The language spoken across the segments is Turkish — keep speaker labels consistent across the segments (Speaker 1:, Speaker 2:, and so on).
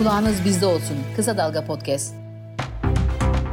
Speaker 1: Kulağınız bizde olsun. Kısa Dalga Podcast.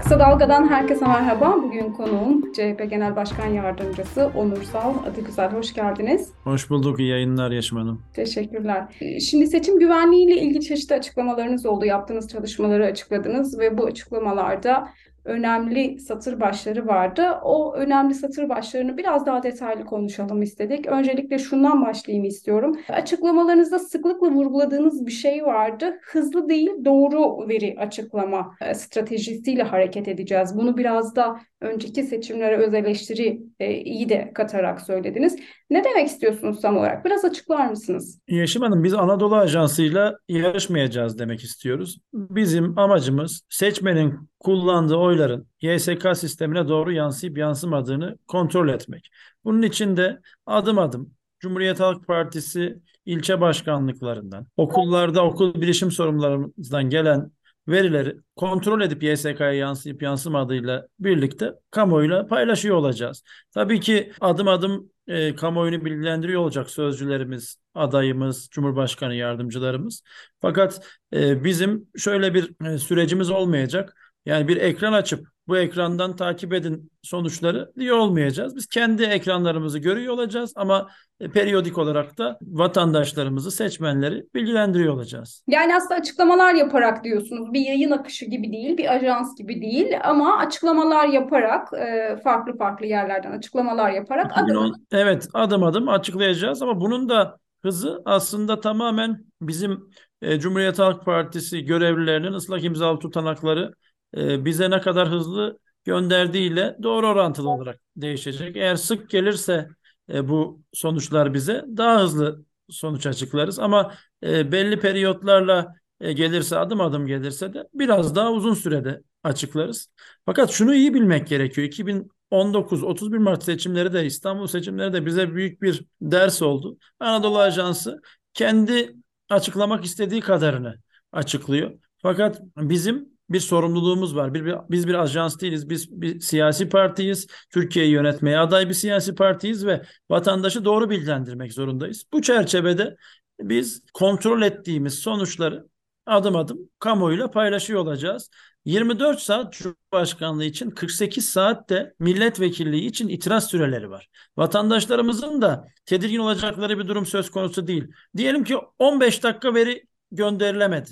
Speaker 2: Kısa Dalga'dan herkese merhaba. Bugün konuğum CHP Genel Başkan Yardımcısı Onur Sal. Adı güzel, hoş geldiniz.
Speaker 3: Hoş bulduk. İyi yayınlar Yaşım Hanım.
Speaker 2: Teşekkürler. Şimdi seçim güvenliği ile ilgili çeşitli açıklamalarınız oldu. Yaptığınız çalışmaları açıkladınız ve bu açıklamalarda önemli satır başları vardı. O önemli satır başlarını biraz daha detaylı konuşalım istedik. Öncelikle şundan başlayayım istiyorum. Açıklamalarınızda sıklıkla vurguladığınız bir şey vardı. Hızlı değil doğru veri açıklama e, stratejisiyle hareket edeceğiz. Bunu biraz da önceki seçimlere öz eleştiri e, iyi de katarak söylediniz. Ne demek istiyorsunuz tam olarak? Biraz açıklar mısınız?
Speaker 3: Yeşim Hanım biz Anadolu Ajansı'yla yarışmayacağız demek istiyoruz. Bizim amacımız seçmenin kullandığı oyların YSK sistemine doğru yansıyıp yansımadığını kontrol etmek. Bunun için de adım adım Cumhuriyet Halk Partisi ilçe başkanlıklarından, okullarda okul bilişim sorumlularımızdan gelen verileri kontrol edip YSK'ya yansıyıp yansımadığıyla birlikte kamuoyuyla paylaşıyor olacağız. Tabii ki adım adım e, kamuoyunu bilgilendiriyor olacak sözcülerimiz, adayımız, Cumhurbaşkanı yardımcılarımız. Fakat e, bizim şöyle bir e, sürecimiz olmayacak. Yani bir ekran açıp bu ekrandan takip edin sonuçları diye olmayacağız. Biz kendi ekranlarımızı görüyor olacağız ama e, periyodik olarak da vatandaşlarımızı, seçmenleri bilgilendiriyor olacağız.
Speaker 2: Yani aslında açıklamalar yaparak diyorsunuz. Bir yayın akışı gibi değil, bir ajans gibi değil ama açıklamalar yaparak e, farklı farklı yerlerden açıklamalar yaparak
Speaker 3: 2010, adım Evet, adım adım açıklayacağız ama bunun da hızı aslında tamamen bizim e, Cumhuriyet Halk Partisi görevlilerinin ıslak imzalı tutanakları e, bize ne kadar hızlı gönderdiğiyle doğru orantılı olarak değişecek. Eğer sık gelirse e, bu sonuçlar bize daha hızlı sonuç açıklarız. Ama e, belli periyotlarla e, gelirse adım adım gelirse de biraz daha uzun sürede açıklarız. Fakat şunu iyi bilmek gerekiyor. 2019 31 Mart seçimleri de İstanbul seçimleri de bize büyük bir ders oldu. Anadolu Ajansı kendi açıklamak istediği kadarını açıklıyor. Fakat bizim bir sorumluluğumuz var. Bir, bir, biz bir ajans değiliz. Biz bir siyasi partiyiz. Türkiye'yi yönetmeye aday bir siyasi partiyiz ve vatandaşı doğru bilgilendirmek zorundayız. Bu çerçevede biz kontrol ettiğimiz sonuçları adım adım kamuoyuyla paylaşıyor olacağız. 24 saat Cumhurbaşkanlığı için 48 saat de milletvekilliği için itiraz süreleri var. Vatandaşlarımızın da tedirgin olacakları bir durum söz konusu değil. Diyelim ki 15 dakika veri gönderilemedi.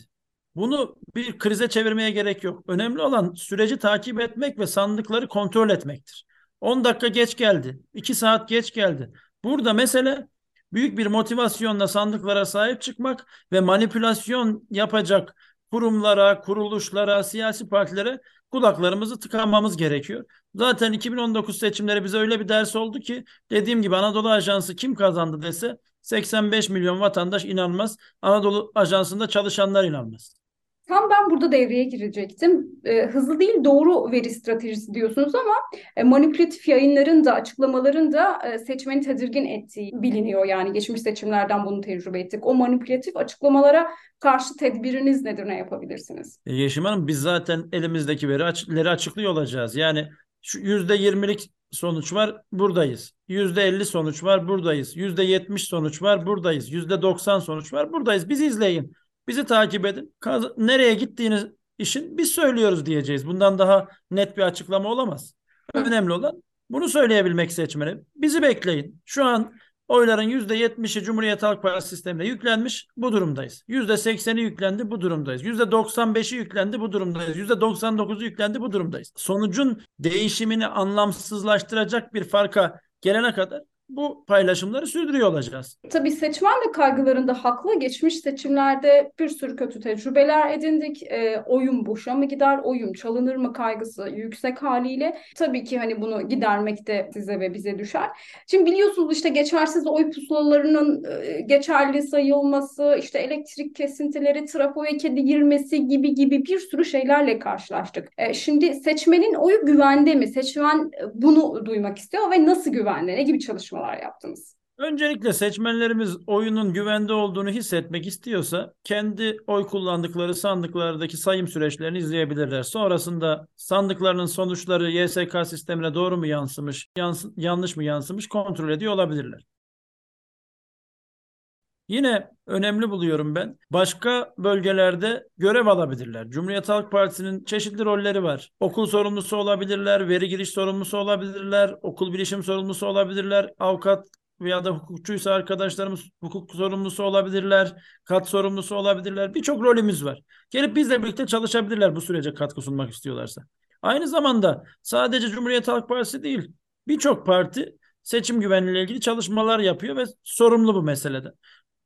Speaker 3: Bunu bir krize çevirmeye gerek yok. Önemli olan süreci takip etmek ve sandıkları kontrol etmektir. 10 dakika geç geldi, 2 saat geç geldi. Burada mesele büyük bir motivasyonla sandıklara sahip çıkmak ve manipülasyon yapacak kurumlara, kuruluşlara, siyasi partilere kulaklarımızı tıkamamız gerekiyor. Zaten 2019 seçimleri bize öyle bir ders oldu ki dediğim gibi Anadolu Ajansı kim kazandı dese 85 milyon vatandaş inanmaz. Anadolu Ajansı'nda çalışanlar inanmaz.
Speaker 2: Tam ben burada devreye girecektim. E, hızlı değil doğru veri stratejisi diyorsunuz ama e, manipülatif yayınların da açıklamaların da e, seçmeni tedirgin ettiği biliniyor. Yani geçmiş seçimlerden bunu tecrübe ettik. O manipülatif açıklamalara karşı tedbiriniz nedir, ne yapabilirsiniz?
Speaker 3: E, Yeşim Hanım biz zaten elimizdeki veri verileri açıklıyor olacağız. Yani şu %20'lik sonuç var buradayız. %50 sonuç var buradayız. %70 sonuç var buradayız. %90 sonuç var buradayız. Biz izleyin. Bizi takip edin. Nereye gittiğiniz işin biz söylüyoruz diyeceğiz. Bundan daha net bir açıklama olamaz. Önemli olan bunu söyleyebilmek seçmene. Bizi bekleyin. Şu an oyların %70'i Cumhuriyet Halk Partisi sistemine yüklenmiş. Bu durumdayız. %80'i yüklendi. Bu durumdayız. %95'i yüklendi. Bu durumdayız. %99'u yüklendi. Bu durumdayız. Sonucun değişimini anlamsızlaştıracak bir farka gelene kadar bu paylaşımları sürdürüyor olacağız.
Speaker 2: Tabii seçmen de kaygılarında haklı. Geçmiş seçimlerde bir sürü kötü tecrübeler edindik. E, oyun boşa mı gider, oyun çalınır mı kaygısı yüksek haliyle. Tabii ki hani bunu gidermek de size ve bize düşer. Şimdi biliyorsunuz işte geçersiz oy pusulalarının e, geçerli sayılması, işte elektrik kesintileri, trafoya kedi girmesi gibi gibi bir sürü şeylerle karşılaştık. E, şimdi seçmenin oyu güvende mi? Seçmen bunu duymak istiyor ve nasıl güvende? Ne gibi çalışmalar çalışmalar yaptınız?
Speaker 3: Öncelikle seçmenlerimiz oyunun güvende olduğunu hissetmek istiyorsa kendi oy kullandıkları sandıklardaki sayım süreçlerini izleyebilirler. Sonrasında sandıklarının sonuçları YSK sistemine doğru mu yansımış, yans yanlış mı yansımış kontrol ediyor olabilirler. Yine önemli buluyorum ben. Başka bölgelerde görev alabilirler. Cumhuriyet Halk Partisi'nin çeşitli rolleri var. Okul sorumlusu olabilirler, veri giriş sorumlusu olabilirler, okul bilişim sorumlusu olabilirler, avukat veya da hukukçuysa arkadaşlarımız hukuk sorumlusu olabilirler, kat sorumlusu olabilirler. Birçok rolümüz var. Gelip bizle birlikte çalışabilirler bu sürece katkı sunmak istiyorlarsa. Aynı zamanda sadece Cumhuriyet Halk Partisi değil, birçok parti seçim güvenliğiyle ilgili çalışmalar yapıyor ve sorumlu bu meselede.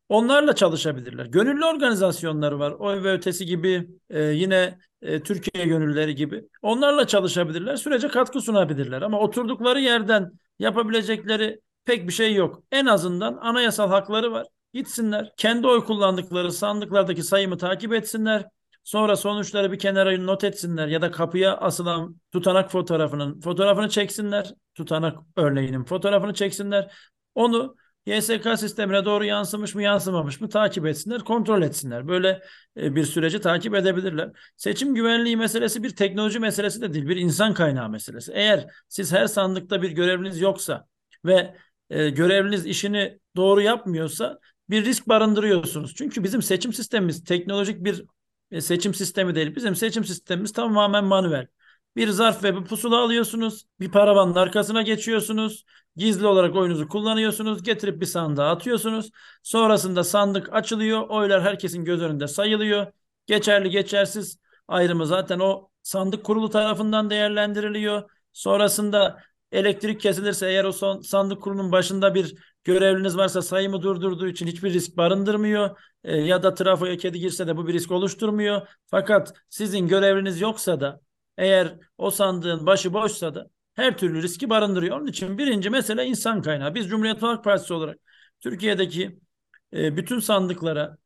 Speaker 3: Onlarla çalışabilirler. Gönüllü organizasyonları var. Oy ve ötesi gibi e, yine e, Türkiye gönüllüleri gibi. Onlarla çalışabilirler. Sürece katkı sunabilirler. Ama oturdukları yerden yapabilecekleri pek bir şey yok. En azından anayasal hakları var. Gitsinler. Kendi oy kullandıkları sandıklardaki sayımı takip etsinler. Sonra sonuçları bir kenara not etsinler ya da kapıya asılan tutanak fotoğrafının fotoğrafını çeksinler. Tutanak örneğinin fotoğrafını çeksinler. Onu YSK sistemine doğru yansımış mı yansımamış mı takip etsinler, kontrol etsinler. Böyle e, bir süreci takip edebilirler. Seçim güvenliği meselesi bir teknoloji meselesi de değil, bir insan kaynağı meselesi. Eğer siz her sandıkta bir görevliniz yoksa ve e, görevliniz işini doğru yapmıyorsa bir risk barındırıyorsunuz. Çünkü bizim seçim sistemimiz teknolojik bir e, seçim sistemi değil. Bizim seçim sistemimiz tamamen manuel. Bir zarf ve bir pusula alıyorsunuz. Bir paravanın arkasına geçiyorsunuz. Gizli olarak oyunuzu kullanıyorsunuz. Getirip bir sandığa atıyorsunuz. Sonrasında sandık açılıyor. Oylar herkesin göz önünde sayılıyor. Geçerli geçersiz ayrımı zaten o sandık kurulu tarafından değerlendiriliyor. Sonrasında elektrik kesilirse eğer o son sandık kurulunun başında bir görevliniz varsa sayımı durdurduğu için hiçbir risk barındırmıyor. E, ya da trafoya kedi girse de bu bir risk oluşturmuyor. Fakat sizin görevliniz yoksa da eğer o sandığın başı boşsa da her türlü riski barındırıyor. Onun için birinci mesele insan kaynağı. Biz Cumhuriyet Halk Partisi olarak Türkiye'deki e, bütün sandıklara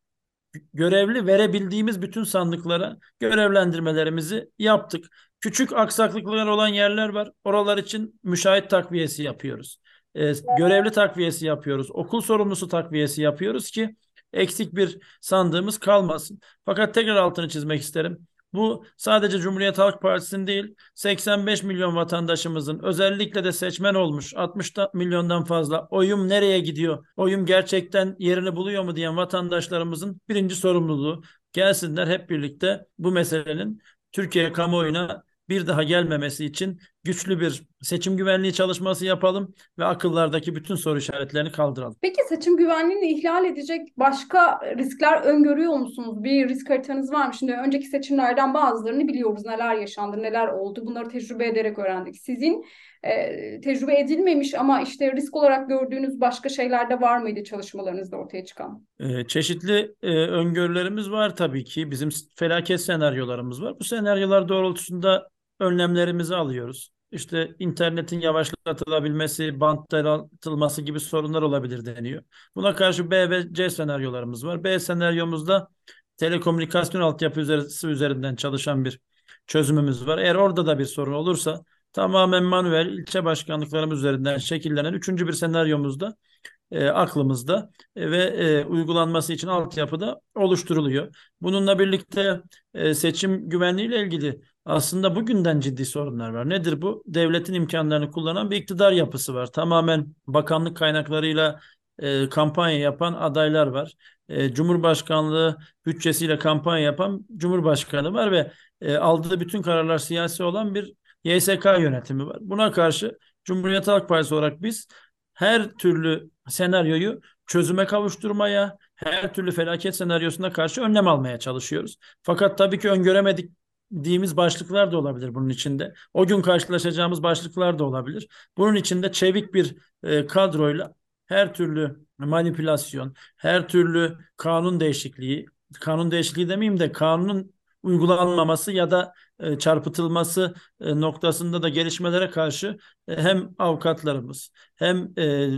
Speaker 3: görevli verebildiğimiz bütün sandıklara görevlendirmelerimizi yaptık. Küçük aksaklıklar olan yerler var. Oralar için müşahit takviyesi yapıyoruz. E, görevli takviyesi yapıyoruz. Okul sorumlusu takviyesi yapıyoruz ki eksik bir sandığımız kalmasın. Fakat tekrar altını çizmek isterim. Bu sadece Cumhuriyet Halk Partisi'nin değil 85 milyon vatandaşımızın özellikle de seçmen olmuş 60 milyondan fazla oyum nereye gidiyor? Oyum gerçekten yerini buluyor mu diyen vatandaşlarımızın birinci sorumluluğu. Gelsinler hep birlikte bu meselenin Türkiye kamuoyuna bir daha gelmemesi için güçlü bir seçim güvenliği çalışması yapalım ve akıllardaki bütün soru işaretlerini kaldıralım.
Speaker 2: Peki seçim güvenliğini ihlal edecek başka riskler öngörüyor musunuz? Bir risk haritanız var mı? Şimdi önceki seçimlerden bazılarını biliyoruz. Neler yaşandı, neler oldu. Bunları tecrübe ederek öğrendik. Sizin e, tecrübe edilmemiş ama işte risk olarak gördüğünüz başka şeyler de var mıydı çalışmalarınızda ortaya çıkan?
Speaker 3: E, çeşitli e, öngörülerimiz var tabii ki. Bizim felaket senaryolarımız var. Bu senaryolar doğrultusunda önlemlerimizi alıyoruz. İşte internetin yavaşlatılabilmesi, bant daraltılması gibi sorunlar olabilir deniyor. Buna karşı B ve C senaryolarımız var. B senaryomuzda telekomünikasyon altyapısı üzerinden çalışan bir çözümümüz var. Eğer orada da bir sorun olursa tamamen manuel ilçe başkanlıklarımız üzerinden şekillenen üçüncü bir senaryomuzda e, aklımızda e, ve e, uygulanması için altyapıda oluşturuluyor. Bununla birlikte e, seçim güvenliği ile ilgili aslında bugünden ciddi sorunlar var. Nedir bu? Devletin imkanlarını kullanan bir iktidar yapısı var. Tamamen bakanlık kaynaklarıyla e, kampanya yapan adaylar var. E, Cumhurbaşkanlığı bütçesiyle kampanya yapan Cumhurbaşkanı var ve e, aldığı bütün kararlar siyasi olan bir YSK yönetimi var. Buna karşı Cumhuriyet Halk Partisi olarak biz her türlü senaryoyu çözüme kavuşturmaya, her türlü felaket senaryosuna karşı önlem almaya çalışıyoruz. Fakat tabii ki öngöremedik diğimiz başlıklar da olabilir bunun içinde. O gün karşılaşacağımız başlıklar da olabilir. Bunun içinde çevik bir e, kadroyla her türlü manipülasyon, her türlü kanun değişikliği, kanun değişikliği demeyeyim de kanunun uygulanmaması ya da e, çarpıtılması e, noktasında da gelişmelere karşı e, hem avukatlarımız hem e,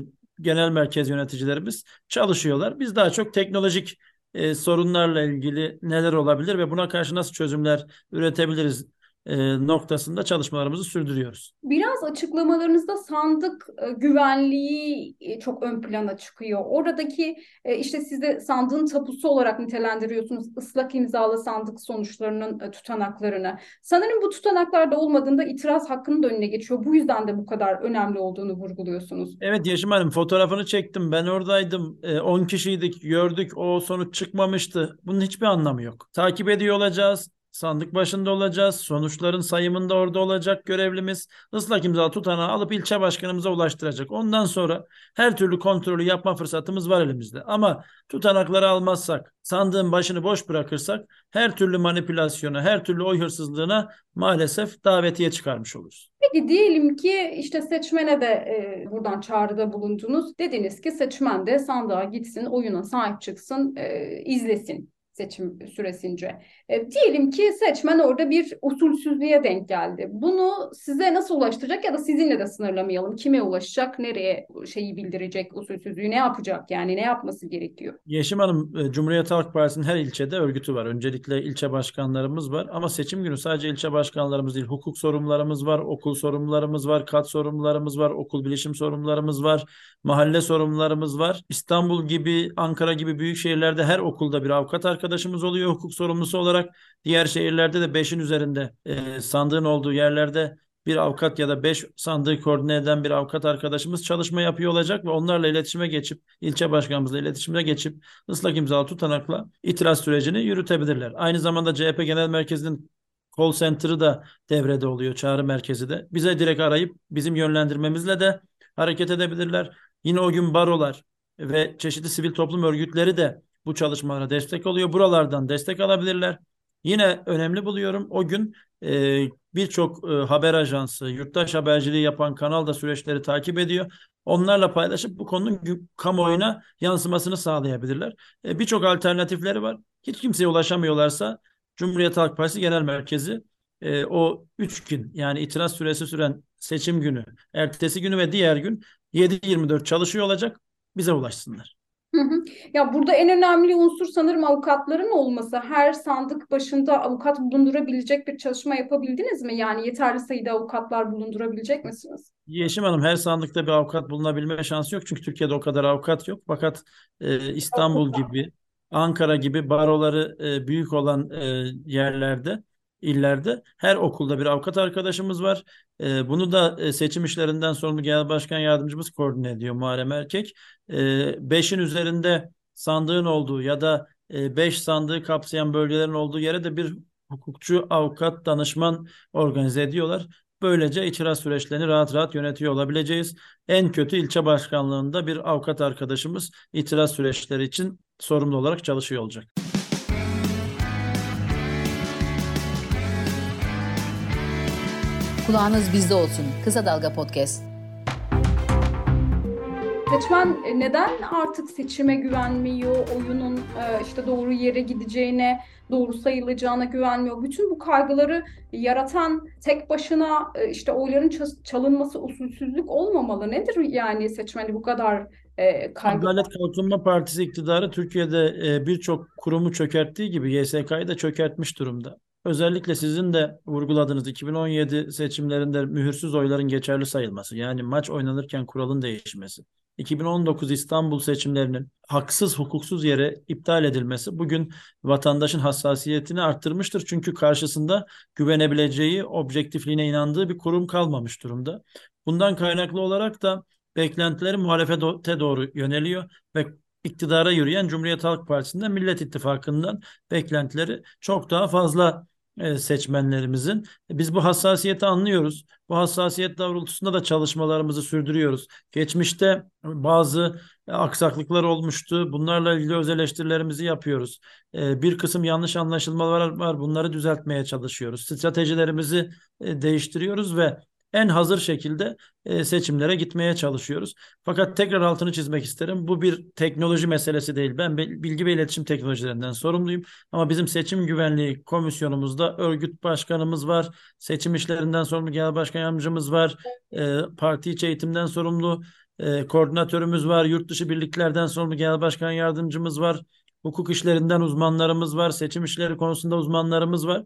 Speaker 3: genel merkez yöneticilerimiz çalışıyorlar. Biz daha çok teknolojik e, sorunlarla ilgili neler olabilir ve buna karşı nasıl çözümler üretebiliriz e, noktasında çalışmalarımızı sürdürüyoruz.
Speaker 2: Biraz açıklamalarınızda sandık e, güvenliği e, çok ön plana çıkıyor. Oradaki e, işte siz de sandığın tapusu olarak nitelendiriyorsunuz ıslak imzalı sandık sonuçlarının e, tutanaklarını. Sanırım bu tutanaklarda olmadığında itiraz hakkının da önüne geçiyor. Bu yüzden de bu kadar önemli olduğunu vurguluyorsunuz.
Speaker 3: Evet Yeşim Hanım fotoğrafını çektim. Ben oradaydım. E, 10 kişiydik gördük. O sonuç çıkmamıştı. Bunun hiçbir anlamı yok. Takip ediyor olacağız. Sandık başında olacağız. Sonuçların sayımında orada olacak görevlimiz. Islak imza tutanağı alıp ilçe başkanımıza ulaştıracak. Ondan sonra her türlü kontrolü yapma fırsatımız var elimizde. Ama tutanakları almazsak, sandığın başını boş bırakırsak her türlü manipülasyona, her türlü oy hırsızlığına maalesef davetiye çıkarmış oluruz.
Speaker 2: Peki diyelim ki işte seçmene de e, buradan çağrıda bulundunuz. Dediniz ki seçmen de sandığa gitsin, oyuna sahip çıksın, e, izlesin seçim süresince. E, diyelim ki seçmen orada bir usulsüzlüğe denk geldi. Bunu size nasıl ulaştıracak ya da sizinle de sınırlamayalım. Kime ulaşacak, nereye şeyi bildirecek usulsüzlüğü, ne yapacak yani ne yapması gerekiyor?
Speaker 3: Yeşim Hanım, e, Cumhuriyet Halk Partisi'nin her ilçede örgütü var. Öncelikle ilçe başkanlarımız var ama seçim günü sadece ilçe başkanlarımız değil, hukuk sorumlularımız var, okul sorumlularımız var, kat sorumlularımız var, okul bilişim sorumlularımız var, mahalle sorumlularımız var. İstanbul gibi, Ankara gibi büyük şehirlerde her okulda bir avukat arkadaşımız oluyor hukuk sorumlusu olarak. Diğer şehirlerde de 5'in üzerinde e, sandığın olduğu yerlerde bir avukat ya da 5 sandığı koordine eden bir avukat arkadaşımız çalışma yapıyor olacak ve onlarla iletişime geçip ilçe başkanımızla iletişime geçip ıslak imzalı tutanakla itiraz sürecini yürütebilirler. Aynı zamanda CHP Genel Merkezi'nin call center'ı da devrede oluyor, çağrı merkezi de. Bize direkt arayıp bizim yönlendirmemizle de hareket edebilirler. Yine o gün barolar ve çeşitli sivil toplum örgütleri de bu çalışmalara destek oluyor. Buralardan destek alabilirler. Yine önemli buluyorum o gün e, birçok e, haber ajansı, yurttaş haberciliği yapan kanal da süreçleri takip ediyor. Onlarla paylaşıp bu konunun kamuoyuna yansımasını sağlayabilirler. E, birçok alternatifleri var. Hiç kimseye ulaşamıyorlarsa Cumhuriyet Halk Partisi Genel Merkezi e, o üç gün yani itiraz süresi süren seçim günü, ertesi günü ve diğer gün 7-24 çalışıyor olacak. Bize ulaşsınlar.
Speaker 2: Ya burada en önemli unsur sanırım avukatların olması. Her sandık başında avukat bulundurabilecek bir çalışma yapabildiniz mi? Yani yeterli sayıda avukatlar bulundurabilecek misiniz?
Speaker 3: Yeşim Hanım her sandıkta bir avukat bulunabilme şansı yok. Çünkü Türkiye'de o kadar avukat yok. Fakat e, İstanbul gibi, Ankara gibi baroları e, büyük olan e, yerlerde illerde her okulda bir avukat arkadaşımız var. E, bunu da e, seçim işlerinden sorumlu genel başkan yardımcımız koordine ediyor Muharrem Erkek. E, beşin üzerinde sandığın olduğu ya da e, beş sandığı kapsayan bölgelerin olduğu yere de bir hukukçu, avukat, danışman organize ediyorlar. Böylece itiraz süreçlerini rahat rahat yönetiyor olabileceğiz. En kötü ilçe başkanlığında bir avukat arkadaşımız itiraz süreçleri için sorumlu olarak çalışıyor olacak.
Speaker 1: Kulağınız bizde olsun. Kısa Dalga Podcast.
Speaker 2: Seçmen e, neden artık seçime güvenmiyor, oyunun e, işte doğru yere gideceğine, doğru sayılacağına güvenmiyor. Bütün bu kaygıları yaratan tek başına e, işte oyların çalınması usulsüzlük olmamalı. Nedir yani seçmeni bu kadar e, kaygı?
Speaker 3: Adalet Kalkınma Partisi iktidarı Türkiye'de birçok kurumu çökerttiği gibi YSK'yı da çökertmiş durumda. Özellikle sizin de vurguladığınız 2017 seçimlerinde mühürsüz oyların geçerli sayılması yani maç oynanırken kuralın değişmesi. 2019 İstanbul seçimlerinin haksız hukuksuz yere iptal edilmesi bugün vatandaşın hassasiyetini arttırmıştır. Çünkü karşısında güvenebileceği, objektifliğine inandığı bir kurum kalmamış durumda. Bundan kaynaklı olarak da beklentileri muhalefete doğru yöneliyor ve iktidara yürüyen Cumhuriyet Halk Partisi'nden Millet İttifakı'ndan beklentileri çok daha fazla seçmenlerimizin. Biz bu hassasiyeti anlıyoruz. Bu hassasiyet doğrultusunda da çalışmalarımızı sürdürüyoruz. Geçmişte bazı aksaklıklar olmuştu. Bunlarla ilgili öz eleştirilerimizi yapıyoruz. E, bir kısım yanlış anlaşılmalar var. Bunları düzeltmeye çalışıyoruz. Stratejilerimizi e, değiştiriyoruz ve en hazır şekilde e, seçimlere gitmeye çalışıyoruz. Fakat tekrar altını çizmek isterim. Bu bir teknoloji meselesi değil. Ben bilgi ve iletişim teknolojilerinden sorumluyum. Ama bizim seçim güvenliği komisyonumuzda örgüt başkanımız var. Seçim işlerinden sorumlu genel başkan yardımcımız var. E, parti içi eğitimden sorumlu e, koordinatörümüz var. Yurt dışı birliklerden sorumlu genel başkan yardımcımız var. Hukuk işlerinden uzmanlarımız var. Seçim işleri konusunda uzmanlarımız var.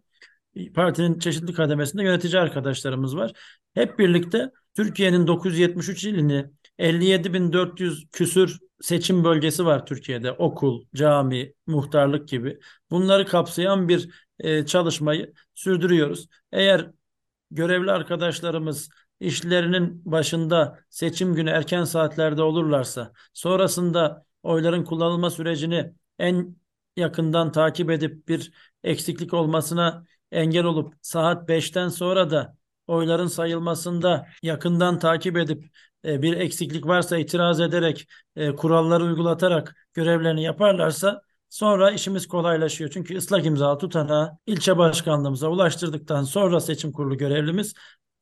Speaker 3: Partinin çeşitli kademesinde yönetici arkadaşlarımız var. Hep birlikte Türkiye'nin 973 ilini 57.400 küsür seçim bölgesi var Türkiye'de. Okul, cami, muhtarlık gibi. Bunları kapsayan bir e, çalışmayı sürdürüyoruz. Eğer görevli arkadaşlarımız işlerinin başında seçim günü erken saatlerde olurlarsa, sonrasında oyların kullanılma sürecini en yakından takip edip bir eksiklik olmasına engel olup saat 5'ten sonra da oyların sayılmasında yakından takip edip e, bir eksiklik varsa itiraz ederek e, kuralları uygulatarak görevlerini yaparlarsa sonra işimiz kolaylaşıyor. Çünkü ıslak imza tutanağı ilçe başkanlığımıza ulaştırdıktan sonra seçim kurulu görevlimiz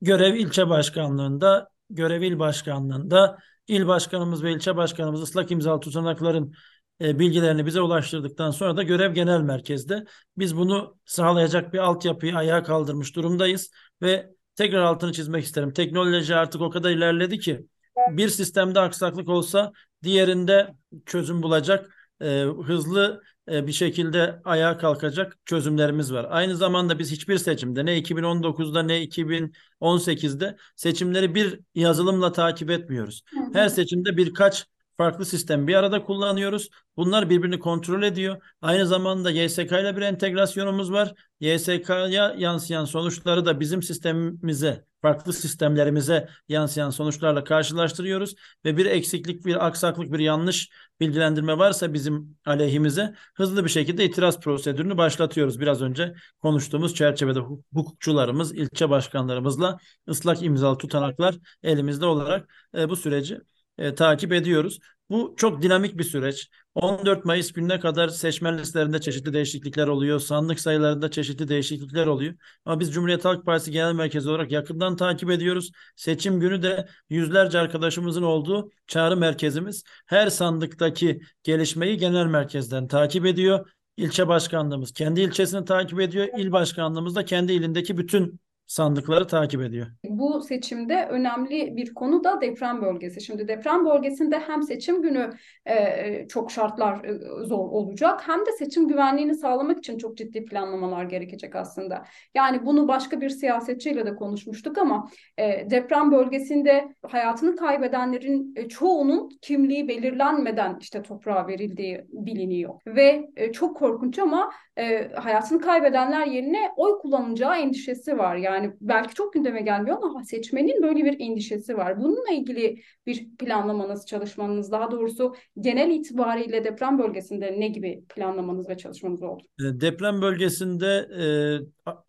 Speaker 3: görev ilçe başkanlığında, görev il başkanlığında il başkanımız ve ilçe başkanımız ıslak imza tutanakların e, bilgilerini bize ulaştırdıktan sonra da görev genel merkezde. Biz bunu sağlayacak bir altyapıyı ayağa kaldırmış durumdayız ve tekrar altını çizmek isterim. Teknoloji artık o kadar ilerledi ki bir sistemde aksaklık olsa diğerinde çözüm bulacak e, hızlı e, bir şekilde ayağa kalkacak çözümlerimiz var. Aynı zamanda biz hiçbir seçimde ne 2019'da ne 2018'de seçimleri bir yazılımla takip etmiyoruz. Her seçimde birkaç farklı sistem bir arada kullanıyoruz. Bunlar birbirini kontrol ediyor. Aynı zamanda YSK ile bir entegrasyonumuz var. YSK'ya yansıyan sonuçları da bizim sistemimize, farklı sistemlerimize yansıyan sonuçlarla karşılaştırıyoruz ve bir eksiklik, bir aksaklık, bir yanlış bilgilendirme varsa bizim aleyhimize hızlı bir şekilde itiraz prosedürünü başlatıyoruz. Biraz önce konuştuğumuz çerçevede hukukçularımız, ilçe başkanlarımızla ıslak imzalı tutanaklar elimizde olarak e, bu süreci e, takip ediyoruz. Bu çok dinamik bir süreç. 14 Mayıs gününe kadar seçmen listelerinde çeşitli değişiklikler oluyor. Sandık sayılarında çeşitli değişiklikler oluyor. Ama biz Cumhuriyet Halk Partisi Genel Merkezi olarak yakından takip ediyoruz. Seçim günü de yüzlerce arkadaşımızın olduğu çağrı merkezimiz her sandıktaki gelişmeyi genel merkezden takip ediyor. İlçe başkanlığımız kendi ilçesini takip ediyor. İl başkanlığımız da kendi ilindeki bütün sandıkları takip ediyor.
Speaker 2: Bu seçimde önemli bir konu da deprem bölgesi. Şimdi deprem bölgesinde hem seçim günü e, çok şartlar e, zor olacak hem de seçim güvenliğini sağlamak için çok ciddi planlamalar gerekecek aslında. Yani bunu başka bir siyasetçiyle de konuşmuştuk ama e, deprem bölgesinde hayatını kaybedenlerin e, çoğunun kimliği belirlenmeden işte toprağa verildiği biliniyor. Ve e, çok korkunç ama e, hayatını kaybedenler yerine oy kullanacağı endişesi var. Yani belki çok gündeme gelmiyor ama seçmenin böyle bir endişesi var. Bununla ilgili bir planlamanız, çalışmanız, daha doğrusu genel itibariyle deprem bölgesinde ne gibi planlamanız ve çalışmanız oldu?
Speaker 3: E, deprem bölgesinde e,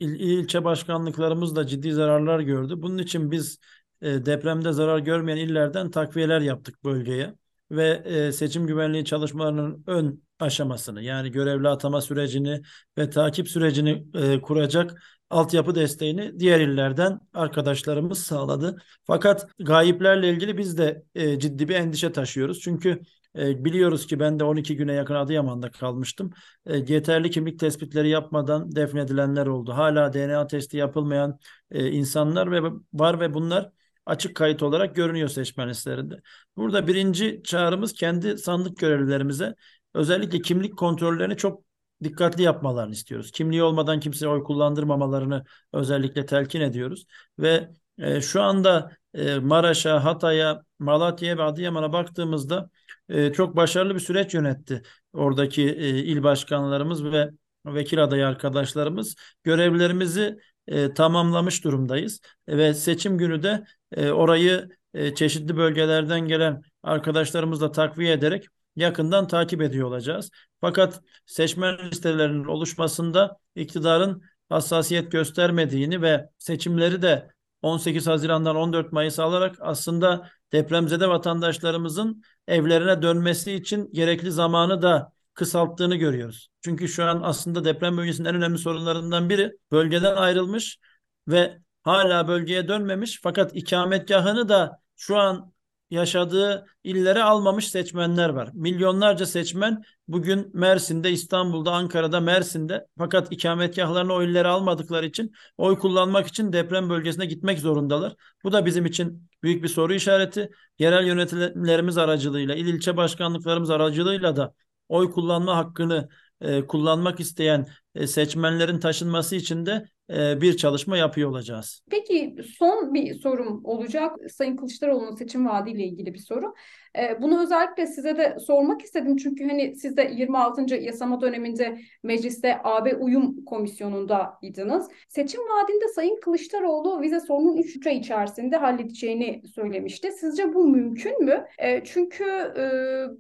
Speaker 3: il, ilçe başkanlıklarımız da ciddi zararlar gördü. Bunun için biz e, depremde zarar görmeyen illerden takviyeler yaptık bölgeye ve e, seçim güvenliği çalışmalarının ön aşamasını yani görevli atama sürecini ve takip sürecini e, kuracak altyapı desteğini diğer illerden arkadaşlarımız sağladı. Fakat gayiplerle ilgili biz de e, ciddi bir endişe taşıyoruz. Çünkü e, biliyoruz ki ben de 12 güne yakın Adıyaman'da kalmıştım. E, yeterli kimlik tespitleri yapmadan defnedilenler oldu. Hala DNA testi yapılmayan e, insanlar ve var ve bunlar açık kayıt olarak görünüyor seçmen listelerinde. Burada birinci çağrımız kendi sandık görevlilerimize özellikle kimlik kontrollerini çok dikkatli yapmalarını istiyoruz. Kimliği olmadan kimseye oy kullandırmamalarını özellikle telkin ediyoruz. Ve e, şu anda e, Maraş'a, Hatay'a, Malatya'ya ve Adıyaman'a baktığımızda e, çok başarılı bir süreç yönetti. Oradaki e, il başkanlarımız ve vekil adayı arkadaşlarımız görevlerimizi e, tamamlamış durumdayız. ve seçim günü de e, orayı e, çeşitli bölgelerden gelen arkadaşlarımızla takviye ederek yakından takip ediyor olacağız. Fakat seçmen listelerinin oluşmasında iktidarın hassasiyet göstermediğini ve seçimleri de 18 Haziran'dan 14 Mayıs alarak aslında depremzede vatandaşlarımızın evlerine dönmesi için gerekli zamanı da kısalttığını görüyoruz. Çünkü şu an aslında deprem bölgesinin en önemli sorunlarından biri bölgeden ayrılmış ve hala bölgeye dönmemiş fakat ikametgahını da şu an yaşadığı illere almamış seçmenler var. Milyonlarca seçmen bugün Mersin'de, İstanbul'da, Ankara'da, Mersin'de fakat ikametgahlarına o illeri almadıkları için oy kullanmak için deprem bölgesine gitmek zorundalar. Bu da bizim için büyük bir soru işareti. Yerel yönetimlerimiz aracılığıyla, il ilçe başkanlıklarımız aracılığıyla da oy kullanma hakkını e, kullanmak isteyen seçmenlerin taşınması için de e, bir çalışma yapıyor olacağız.
Speaker 2: Peki son bir sorum olacak. Sayın Kılıçdaroğlu'nun seçim vaadiyle ilgili bir soru. E, bunu özellikle size de sormak istedim. Çünkü hani siz de 26. yasama döneminde mecliste AB Uyum Komisyonu'ndaydınız. Seçim vaadinde Sayın Kılıçdaroğlu vize sorunun 3 ay içerisinde halledeceğini söylemişti. Sizce bu mümkün mü? E, çünkü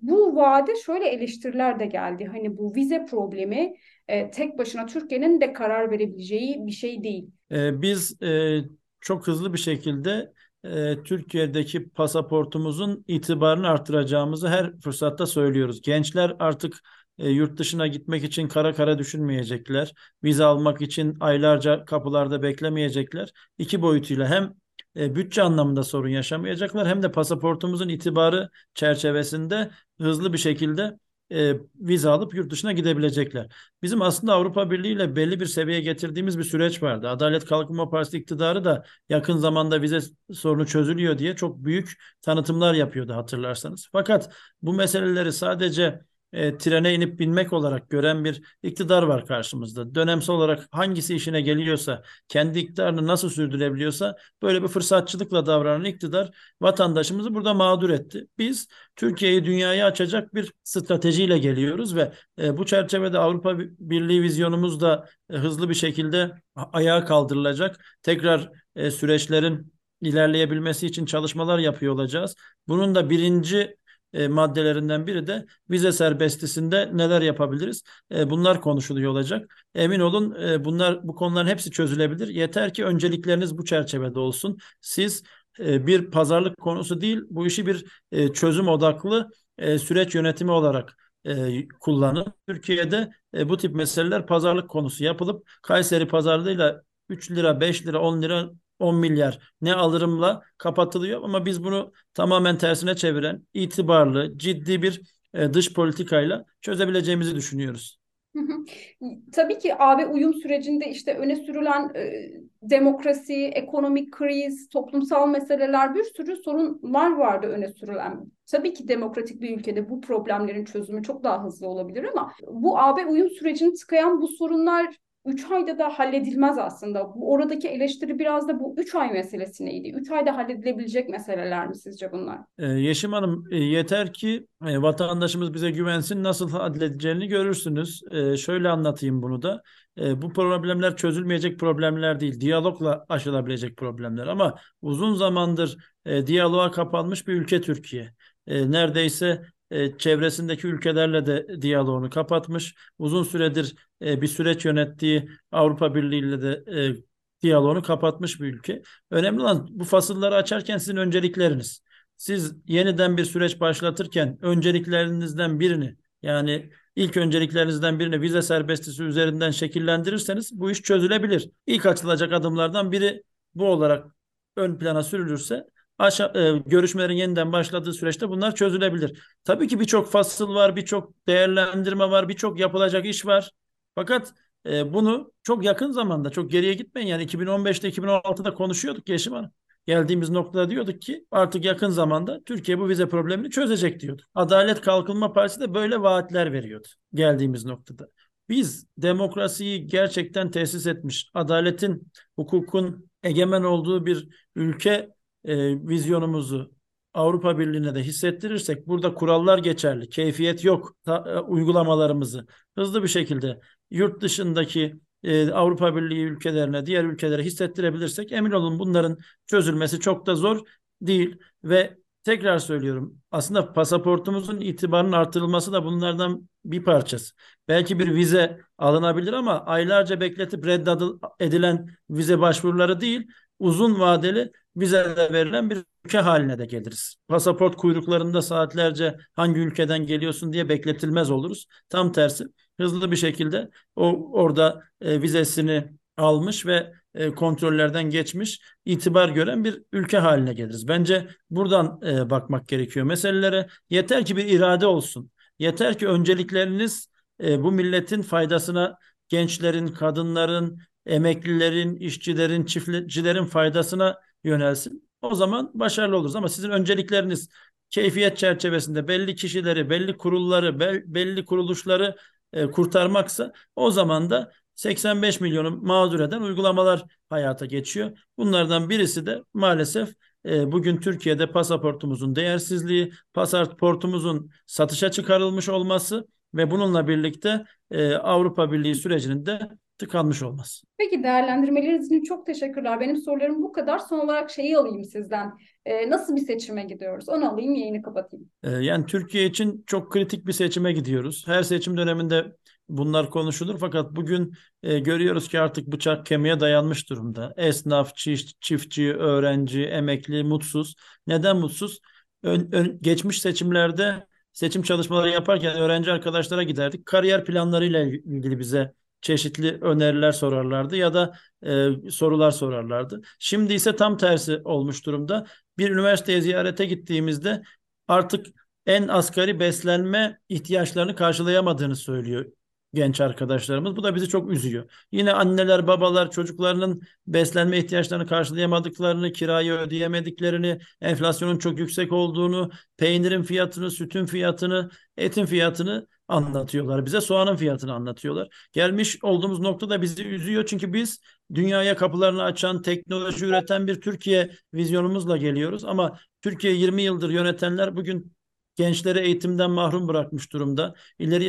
Speaker 2: bu vaade şöyle eleştiriler de geldi. Hani bu vize problemi e, tek başına Türkiye'nin de karar verebileceği bir şey değil.
Speaker 3: E, biz e, çok hızlı bir şekilde e, Türkiye'deki pasaportumuzun itibarını arttıracağımızı her fırsatta söylüyoruz. Gençler artık e, yurt dışına gitmek için kara kara düşünmeyecekler. Vize almak için aylarca kapılarda beklemeyecekler. İki boyutuyla hem e, bütçe anlamında sorun yaşamayacaklar hem de pasaportumuzun itibarı çerçevesinde hızlı bir şekilde e, vize alıp yurt dışına gidebilecekler. Bizim aslında Avrupa Birliği ile belli bir seviyeye getirdiğimiz bir süreç vardı. Adalet Kalkınma Partisi iktidarı da yakın zamanda vize sorunu çözülüyor diye çok büyük tanıtımlar yapıyordu hatırlarsanız. Fakat bu meseleleri sadece e, trene inip binmek olarak gören bir iktidar var karşımızda. Dönemsel olarak hangisi işine geliyorsa, kendi iktidarını nasıl sürdürebiliyorsa böyle bir fırsatçılıkla davranan iktidar vatandaşımızı burada mağdur etti. Biz Türkiye'yi dünyaya açacak bir stratejiyle geliyoruz ve e, bu çerçevede Avrupa Birliği vizyonumuz da e, hızlı bir şekilde ayağa kaldırılacak. Tekrar e, süreçlerin ilerleyebilmesi için çalışmalar yapıyor olacağız. Bunun da birinci e, maddelerinden biri de vize serbestisinde neler yapabiliriz? E, bunlar konuşuluyor olacak. Emin olun e, bunlar bu konuların hepsi çözülebilir. Yeter ki öncelikleriniz bu çerçevede olsun. Siz e, bir pazarlık konusu değil, bu işi bir e, çözüm odaklı e, süreç yönetimi olarak e, kullanın. Türkiye'de e, bu tip meseleler pazarlık konusu yapılıp Kayseri pazarlığıyla 3 lira, 5 lira, 10 lira 10 milyar ne alırımla kapatılıyor ama biz bunu tamamen tersine çeviren itibarlı, ciddi bir e, dış politikayla çözebileceğimizi düşünüyoruz.
Speaker 2: Tabii ki AB uyum sürecinde işte öne sürülen e, demokrasi, ekonomik kriz, toplumsal meseleler bir sürü sorunlar vardı öne sürülen. Tabii ki demokratik bir ülkede bu problemlerin çözümü çok daha hızlı olabilir ama bu AB uyum sürecini tıkayan bu sorunlar 3 ayda da halledilmez aslında. Bu oradaki eleştiri biraz da bu 3 ay meselesiydi. 3 ayda halledilebilecek meseleler mi sizce bunlar?
Speaker 3: Ee, Yeşim Hanım e, yeter ki e, vatandaşımız bize güvensin nasıl halledeceğini görürsünüz. E, şöyle anlatayım bunu da. E, bu problemler çözülmeyecek problemler değil. Diyalogla aşılabilecek problemler ama uzun zamandır e, diyaloğa kapanmış bir ülke Türkiye. E, neredeyse e, çevresindeki ülkelerle de diyaloğunu kapatmış. Uzun süredir e, bir süreç yönettiği Avrupa Birliği ile de e, diyaloğunu kapatmış bir ülke. Önemli olan bu fasılları açarken sizin öncelikleriniz. Siz yeniden bir süreç başlatırken önceliklerinizden birini yani ilk önceliklerinizden birini vize serbestisi üzerinden şekillendirirseniz bu iş çözülebilir. İlk atılacak adımlardan biri bu olarak ön plana sürülürse aşağı, e, görüşmelerin yeniden başladığı süreçte bunlar çözülebilir. Tabii ki birçok fasıl var, birçok değerlendirme var, birçok yapılacak iş var. Fakat e, bunu çok yakın zamanda, çok geriye gitmeyin. Yani 2015'te, 2016'da konuşuyorduk Yeşim Hanım. Geldiğimiz noktada diyorduk ki artık yakın zamanda Türkiye bu vize problemini çözecek diyorduk. Adalet Kalkınma Partisi de böyle vaatler veriyordu geldiğimiz noktada. Biz demokrasiyi gerçekten tesis etmiş, adaletin, hukukun egemen olduğu bir ülke e, vizyonumuzu Avrupa Birliği'ne de hissettirirsek burada kurallar geçerli, keyfiyet yok ta, e, uygulamalarımızı hızlı bir şekilde yurt dışındaki e, Avrupa Birliği ülkelerine, diğer ülkelere hissettirebilirsek emin olun bunların çözülmesi çok da zor değil ve tekrar söylüyorum aslında pasaportumuzun itibarının artırılması da bunlardan bir parçası. Belki bir vize alınabilir ama aylarca bekletip reddedilen vize başvuruları değil uzun vadeli vizeler verilen bir ülke haline de geliriz. Pasaport kuyruklarında saatlerce hangi ülkeden geliyorsun diye bekletilmez oluruz. Tam tersi hızlı bir şekilde o orada e, vizesini almış ve e, kontrollerden geçmiş, itibar gören bir ülke haline geliriz. Bence buradan e, bakmak gerekiyor meselelere. Yeter ki bir irade olsun. Yeter ki öncelikleriniz e, bu milletin faydasına gençlerin, kadınların, emeklilerin, işçilerin, çiftçilerin faydasına yönelsin. O zaman başarılı oluruz ama sizin öncelikleriniz keyfiyet çerçevesinde belli kişileri, belli kurulları, belli kuruluşları e, kurtarmaksa o zaman da 85 milyonu mağdur eden uygulamalar hayata geçiyor. Bunlardan birisi de maalesef e, bugün Türkiye'de pasaportumuzun değersizliği, pasaportumuzun satışa çıkarılmış olması ve bununla birlikte e, Avrupa Birliği sürecinin de tıkanmış olması.
Speaker 2: Peki değerlendirmeleriniz için çok teşekkürler. Benim sorularım bu kadar. Son olarak şeyi alayım sizden. Ee, nasıl bir seçime gidiyoruz? Onu alayım, yayını kapatayım.
Speaker 3: Ee, yani Türkiye için çok kritik bir seçime gidiyoruz. Her seçim döneminde bunlar konuşulur fakat bugün e, görüyoruz ki artık bıçak kemiğe dayanmış durumda. Esnaf, çiftçi, öğrenci, emekli mutsuz. Neden mutsuz? Ön, ön, geçmiş seçimlerde seçim çalışmaları yaparken öğrenci arkadaşlara giderdik. Kariyer planlarıyla ilgili bize çeşitli öneriler sorarlardı ya da e, sorular sorarlardı. Şimdi ise tam tersi olmuş durumda. Bir üniversiteye ziyarete gittiğimizde artık en asgari beslenme ihtiyaçlarını karşılayamadığını söylüyor genç arkadaşlarımız. Bu da bizi çok üzüyor. Yine anneler, babalar çocuklarının beslenme ihtiyaçlarını karşılayamadıklarını, kirayı ödeyemediklerini, enflasyonun çok yüksek olduğunu, peynirin fiyatını, sütün fiyatını, etin fiyatını anlatıyorlar bize. Soğanın fiyatını anlatıyorlar. Gelmiş olduğumuz nokta da bizi üzüyor çünkü biz dünyaya kapılarını açan, teknoloji üreten bir Türkiye vizyonumuzla geliyoruz ama Türkiye 20 yıldır yönetenler bugün gençleri eğitimden mahrum bırakmış durumda. İleri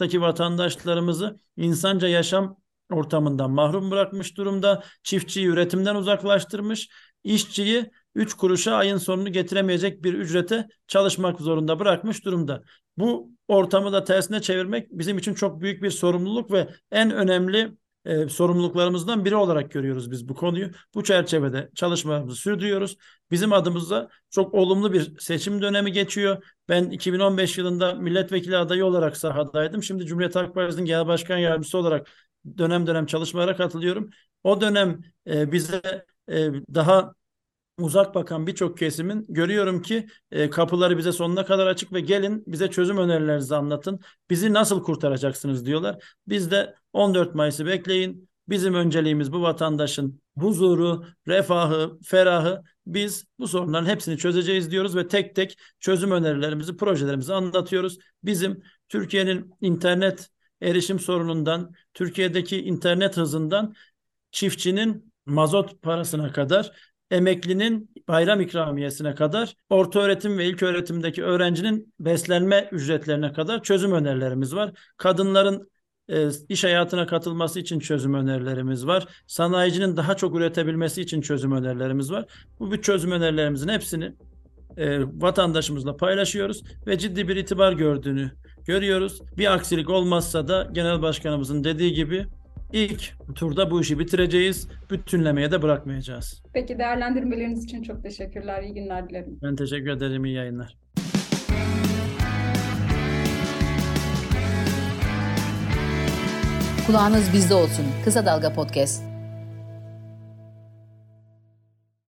Speaker 3: yaştaki vatandaşlarımızı insanca yaşam ortamından mahrum bırakmış durumda. Çiftçiyi üretimden uzaklaştırmış, işçiyi 3 kuruşa ayın sonunu getiremeyecek bir ücrete çalışmak zorunda bırakmış durumda. Bu ortamı da tersine çevirmek bizim için çok büyük bir sorumluluk ve en önemli e, sorumluluklarımızdan biri olarak görüyoruz biz bu konuyu. Bu çerçevede çalışmalarımızı sürdürüyoruz. Bizim adımıza çok olumlu bir seçim dönemi geçiyor. Ben 2015 yılında milletvekili adayı olarak sahadaydım. Şimdi Cumhuriyet Halk Partisi'nin genel başkan yardımcısı olarak dönem dönem çalışmalara katılıyorum. O dönem e, bize e, daha uzak bakan birçok kesimin görüyorum ki e, kapıları bize sonuna kadar açık ve gelin bize çözüm önerilerinizi anlatın. Bizi nasıl kurtaracaksınız diyorlar. Biz de 14 Mayıs'ı bekleyin. Bizim önceliğimiz bu vatandaşın huzuru, refahı, ferahı. Biz bu sorunların hepsini çözeceğiz diyoruz ve tek tek çözüm önerilerimizi, projelerimizi anlatıyoruz. Bizim Türkiye'nin internet erişim sorunundan, Türkiye'deki internet hızından çiftçinin mazot parasına kadar emeklinin bayram ikramiyesine kadar, orta öğretim ve ilk öğretimdeki öğrencinin beslenme ücretlerine kadar çözüm önerilerimiz var. Kadınların e, iş hayatına katılması için çözüm önerilerimiz var. Sanayicinin daha çok üretebilmesi için çözüm önerilerimiz var. Bu bir çözüm önerilerimizin hepsini e, vatandaşımızla paylaşıyoruz ve ciddi bir itibar gördüğünü görüyoruz. Bir aksilik olmazsa da genel başkanımızın dediği gibi İlk turda bu işi bitireceğiz. Bütünlemeye de bırakmayacağız.
Speaker 2: Peki değerlendirmeleriniz için çok teşekkürler. İyi günler dilerim.
Speaker 3: Ben teşekkür ederim. İyi yayınlar.
Speaker 1: Kulağınız bizde olsun. Kısa Dalga Podcast.